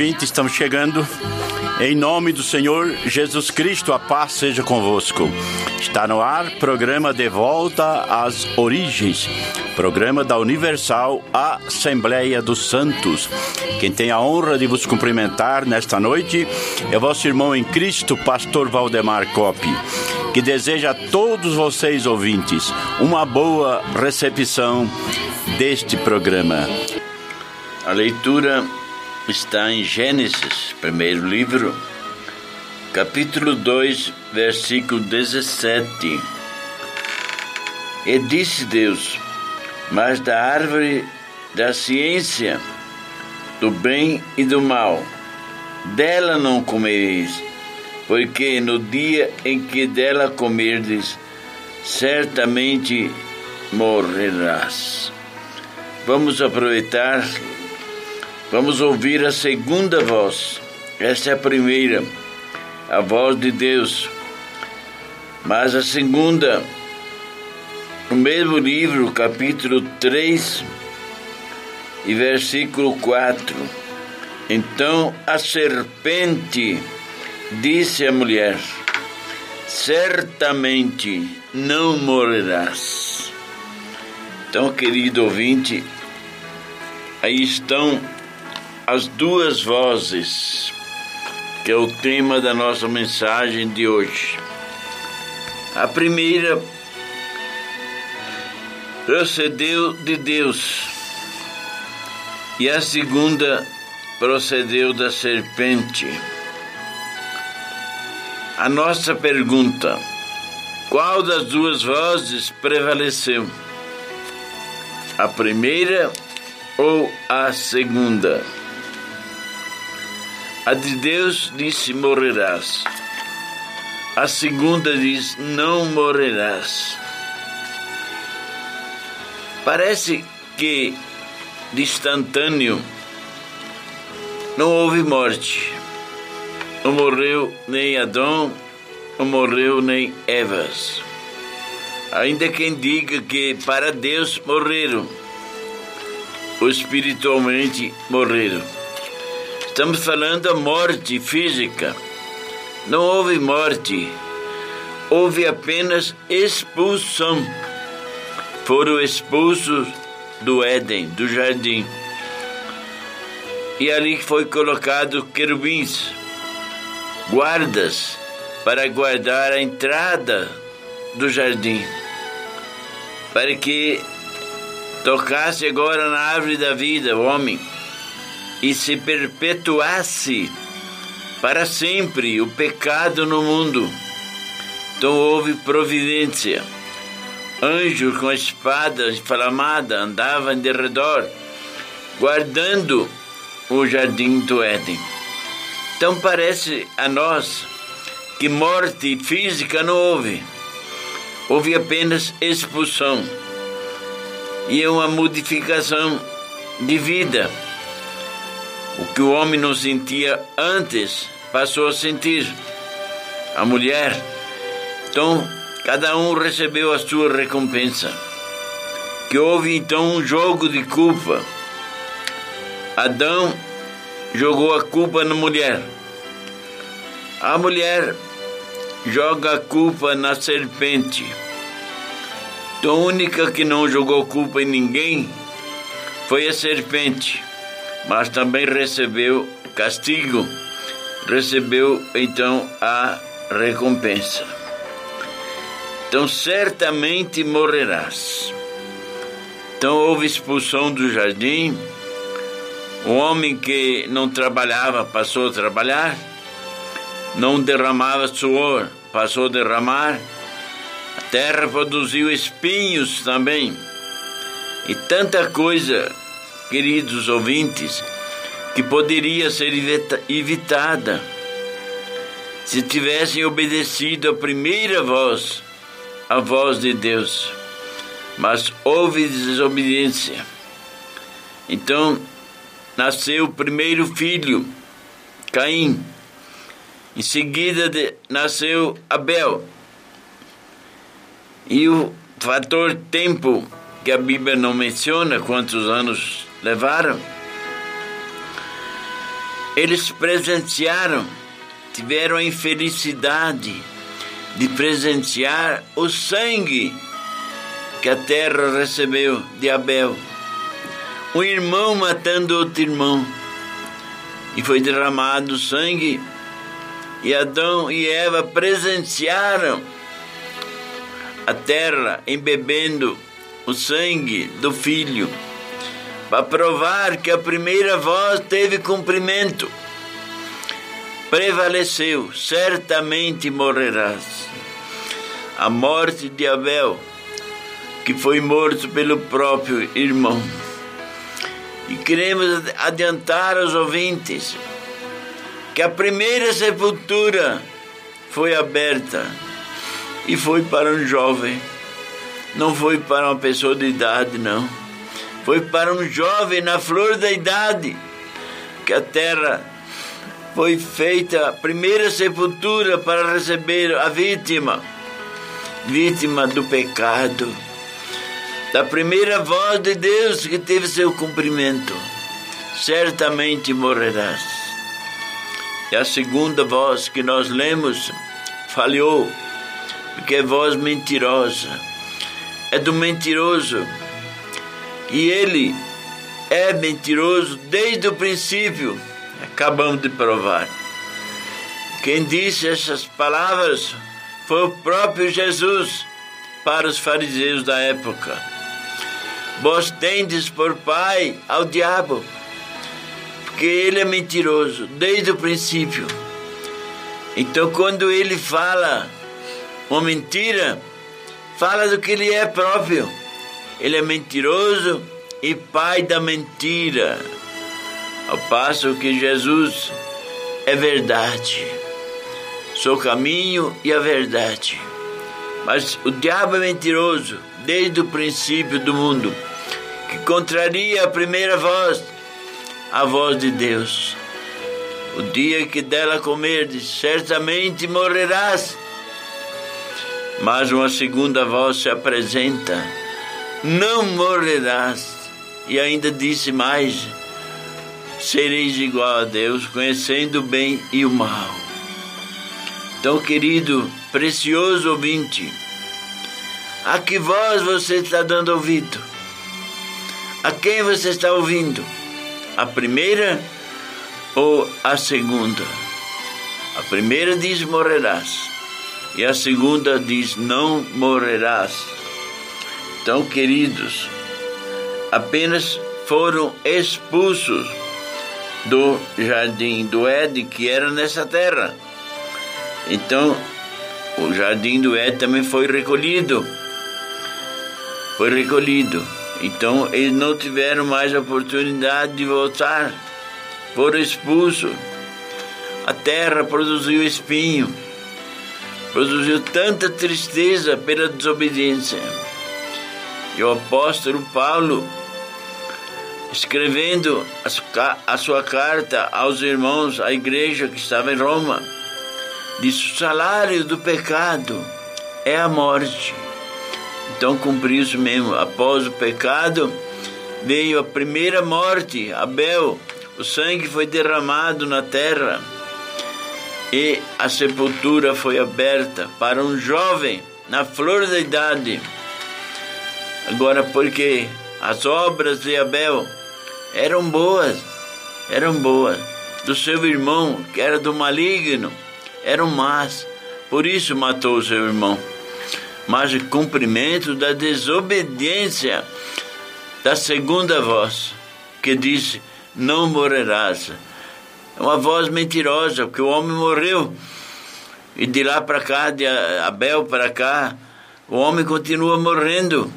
ouvinte, estamos chegando. Em nome do Senhor Jesus Cristo, a paz seja convosco. Está no ar programa De Volta às Origens, programa da Universal Assembleia dos Santos. Quem tem a honra de vos cumprimentar nesta noite é vosso irmão em Cristo, pastor Valdemar Coppi, que deseja a todos vocês ouvintes uma boa recepção deste programa. A leitura está em Gênesis, primeiro livro, capítulo 2, versículo 17. E disse Deus: Mas da árvore da ciência, do bem e do mal, dela não comereis, porque no dia em que dela comerdes, certamente morrerás. Vamos aproveitar Vamos ouvir a segunda voz. Esta é a primeira, a voz de Deus. Mas a segunda, no mesmo livro, capítulo 3 e versículo 4. Então a serpente disse à mulher: Certamente não morrerás. Então, querido ouvinte, aí estão as duas vozes, que é o tema da nossa mensagem de hoje. A primeira procedeu de Deus, e a segunda procedeu da serpente. A nossa pergunta: qual das duas vozes prevaleceu? A primeira ou a segunda? A de Deus disse: morrerás. A segunda diz: não morrerás. Parece que de instantâneo não houve morte. Não morreu nem Adão, não morreu nem Evas. Ainda quem diga que para Deus morreram, ou espiritualmente morreram. Estamos falando da morte física. Não houve morte, houve apenas expulsão. Foram expulsos do Éden, do jardim. E ali foi colocado querubins, guardas, para guardar a entrada do jardim, para que tocasse agora na árvore da vida o homem e se perpetuasse para sempre o pecado no mundo. Então houve providência. Anjos com a espada inflamada andavam de redor, guardando o jardim do Éden. Então parece a nós que morte física não houve, houve apenas expulsão e uma modificação de vida o que o homem não sentia antes, passou a sentir. A mulher. Então, cada um recebeu a sua recompensa. Que houve então um jogo de culpa. Adão jogou a culpa na mulher. A mulher joga a culpa na serpente. Então, a única que não jogou culpa em ninguém foi a serpente mas também recebeu castigo, recebeu então a recompensa. Então certamente morrerás. Então houve expulsão do jardim. O homem que não trabalhava passou a trabalhar, não derramava suor, passou a derramar. A terra produziu espinhos também. E tanta coisa queridos ouvintes, que poderia ser evitada se tivessem obedecido a primeira voz, a voz de Deus. Mas houve desobediência. Então nasceu o primeiro filho, Caim. Em seguida de, nasceu Abel. E o fator tempo, que a Bíblia não menciona quantos anos levaram. eles presenciaram, tiveram a infelicidade de presenciar o sangue que a terra recebeu de Abel. Um irmão matando outro irmão. E foi derramado sangue. E Adão e Eva presenciaram a terra embebendo o sangue do filho, para provar que a primeira voz teve cumprimento. Prevaleceu, certamente morrerás. A morte de Abel, que foi morto pelo próprio irmão. E queremos adiantar aos ouvintes que a primeira sepultura foi aberta e foi para um jovem. Não foi para uma pessoa de idade, não. Foi para um jovem na flor da idade que a terra foi feita a primeira sepultura para receber a vítima, vítima do pecado, da primeira voz de Deus que teve seu cumprimento. Certamente morrerás. E a segunda voz que nós lemos falhou porque é voz mentirosa. É do mentiroso. E ele é mentiroso desde o princípio. Acabamos de provar. Quem disse essas palavras foi o próprio Jesus para os fariseus da época. Vós tendes por pai ao diabo, porque ele é mentiroso desde o princípio. Então, quando ele fala uma mentira, fala do que ele é próprio. Ele é mentiroso e pai da mentira. Ao passo que Jesus é verdade. Sou caminho e a verdade. Mas o diabo é mentiroso desde o princípio do mundo, que contraria a primeira voz, a voz de Deus. O dia que dela comerdes, certamente morrerás. Mas uma segunda voz se apresenta: Não morrerás. E ainda disse mais: Sereis igual a Deus, conhecendo o bem e o mal. Então, querido, precioso ouvinte, a que voz você está dando ouvido? A quem você está ouvindo? A primeira ou a segunda? A primeira diz: morrerás. E a segunda diz: Não morrerás. Então, queridos, apenas foram expulsos do jardim do Éden que era nessa terra. Então, o jardim do Éden também foi recolhido. Foi recolhido. Então, eles não tiveram mais oportunidade de voltar. Foram expulsos. A terra produziu espinho produziu tanta tristeza pela desobediência. E o apóstolo Paulo, escrevendo a sua carta aos irmãos, à igreja que estava em Roma, disse: o salário do pecado é a morte. Então cumpriu isso mesmo. Após o pecado, veio a primeira morte, Abel. O sangue foi derramado na terra e a sepultura foi aberta para um jovem na flor da idade. Agora, porque as obras de Abel eram boas, eram boas, do seu irmão, que era do maligno, eram más, por isso matou o seu irmão. Mas o cumprimento da desobediência da segunda voz, que disse: Não morrerás uma voz mentirosa, porque o homem morreu. E de lá para cá, de Abel para cá, o homem continua morrendo,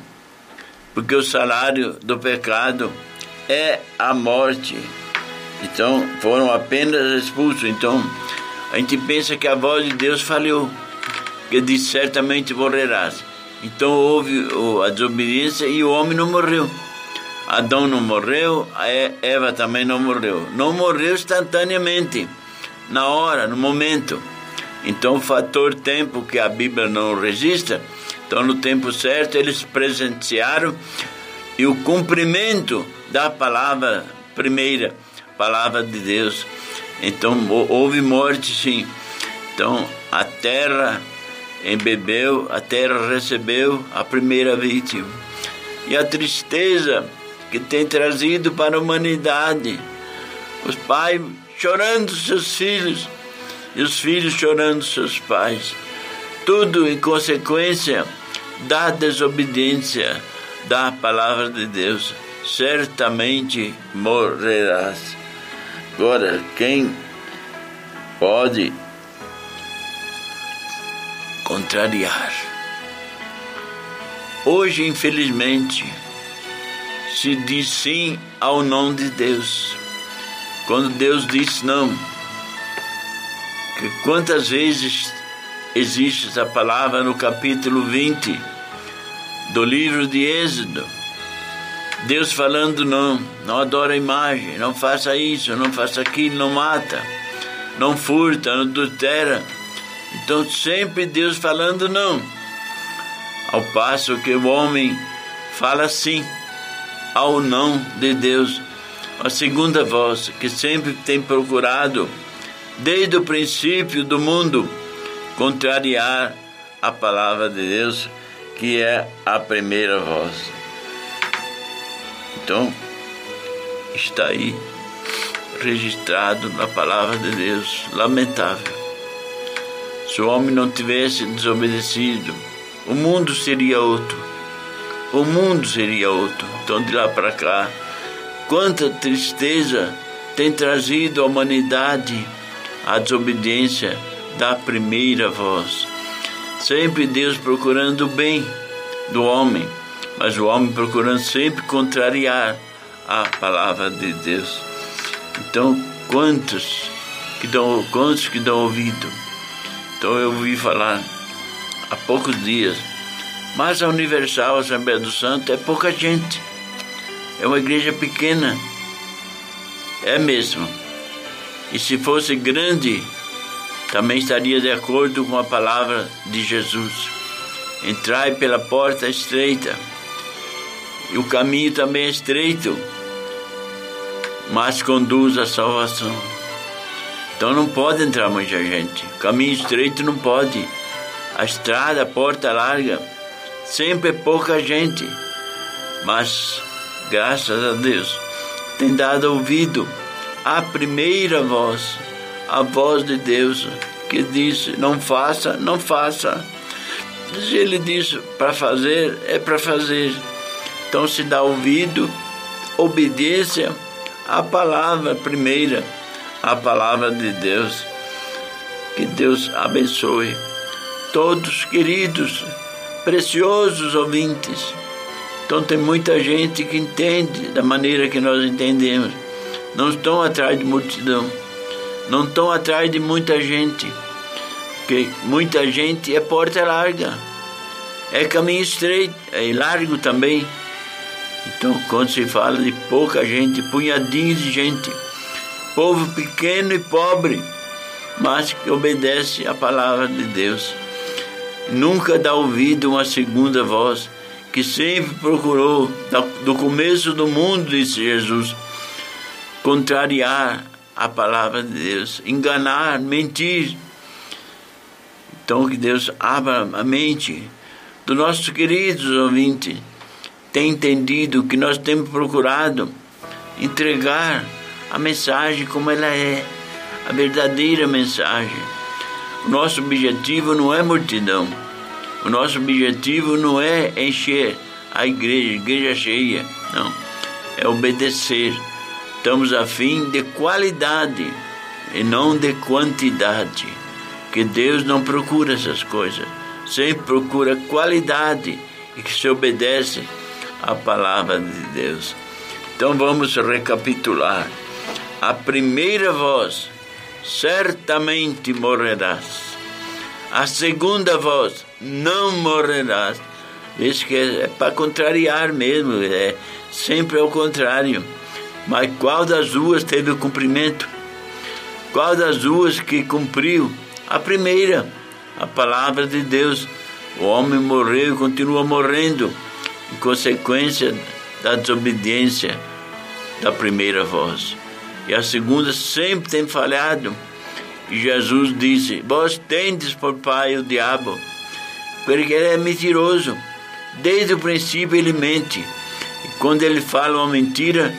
porque o salário do pecado é a morte. Então, foram apenas expulsos. Então, a gente pensa que a voz de Deus falhou, que disse certamente morrerás. Então houve a desobediência e o homem não morreu. Adão não morreu, Eva também não morreu. Não morreu instantaneamente, na hora, no momento. Então, o fator tempo que a Bíblia não registra, então no tempo certo eles presenciaram e o cumprimento da palavra primeira, palavra de Deus. Então houve morte, sim. Então a terra embebeu, a terra recebeu a primeira vítima. E a tristeza que tem trazido para a humanidade, os pais chorando seus filhos e os filhos chorando seus pais. Tudo em consequência da desobediência da palavra de Deus. Certamente morrerás. Agora, quem pode contrariar? Hoje, infelizmente, se diz sim ao não de Deus. Quando Deus diz não, que quantas vezes existe essa palavra no capítulo 20 do livro de Êxodo? Deus falando não, não adora a imagem, não faça isso, não faça aquilo, não mata, não furta, não adultera. Então sempre Deus falando não. Ao passo que o homem fala sim ao não de Deus a segunda voz que sempre tem procurado, desde o princípio do mundo, contrariar a palavra de Deus, que é a primeira voz. Então, está aí registrado na palavra de Deus, lamentável. Se o homem não tivesse desobedecido, o mundo seria outro. O mundo seria outro. Então, de lá para cá, Quanta tristeza tem trazido à humanidade a desobediência da primeira voz. Sempre Deus procurando o bem do homem, mas o homem procurando sempre contrariar a palavra de Deus. Então, quantos que dão, quantos que dão ouvido? Então eu ouvi falar há poucos dias, mas a Universal Assembleia do Santo é pouca gente é uma igreja pequena. É mesmo. E se fosse grande, também estaria de acordo com a palavra de Jesus. Entrai pela porta estreita. E o caminho também é estreito, mas conduz à salvação. Então não pode entrar muita gente. Caminho estreito não pode. A estrada, a porta larga, sempre pouca gente. Mas graças a Deus, tem dado ouvido à primeira voz, a voz de Deus, que disse: não faça, não faça. Se ele disse para fazer, é para fazer. Então se dá ouvido, obediência à palavra primeira, à palavra de Deus. Que Deus abençoe todos queridos, preciosos ouvintes então tem muita gente que entende da maneira que nós entendemos. Não estão atrás de multidão. Não estão atrás de muita gente. Porque muita gente é porta larga. É caminho estreito, é largo também. Então, quando se fala de pouca gente, punhadinhos de gente, povo pequeno e pobre, mas que obedece à palavra de Deus, nunca dá ouvido uma segunda voz que sempre procurou, do começo do mundo, disse Jesus, contrariar a palavra de Deus, enganar, mentir. Então, que Deus abra a mente dos nossos queridos ouvintes, tem entendido que nós temos procurado entregar a mensagem como ela é, a verdadeira mensagem. Nosso objetivo não é multidão o nosso objetivo não é encher a igreja, igreja cheia, não. É obedecer. Estamos a fim de qualidade e não de quantidade. Que Deus não procura essas coisas. Sempre procura qualidade e que se obedece à palavra de Deus. Então vamos recapitular. A primeira voz, certamente morrerás. A segunda voz, não morrerás. Isso que é, é para contrariar mesmo, é sempre ao contrário. Mas qual das duas teve o cumprimento? Qual das duas que cumpriu? A primeira, a palavra de Deus. O homem morreu e continua morrendo, em consequência da desobediência da primeira voz. E a segunda sempre tem falhado. E Jesus disse: Vós tendes por pai o diabo, porque ele é mentiroso. Desde o princípio ele mente. E quando ele fala uma mentira,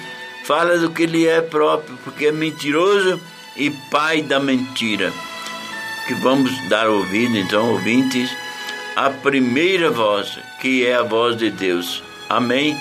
fala do que ele é próprio, porque é mentiroso e pai da mentira. Que vamos dar ouvido, então, ouvintes, a primeira voz, que é a voz de Deus. Amém?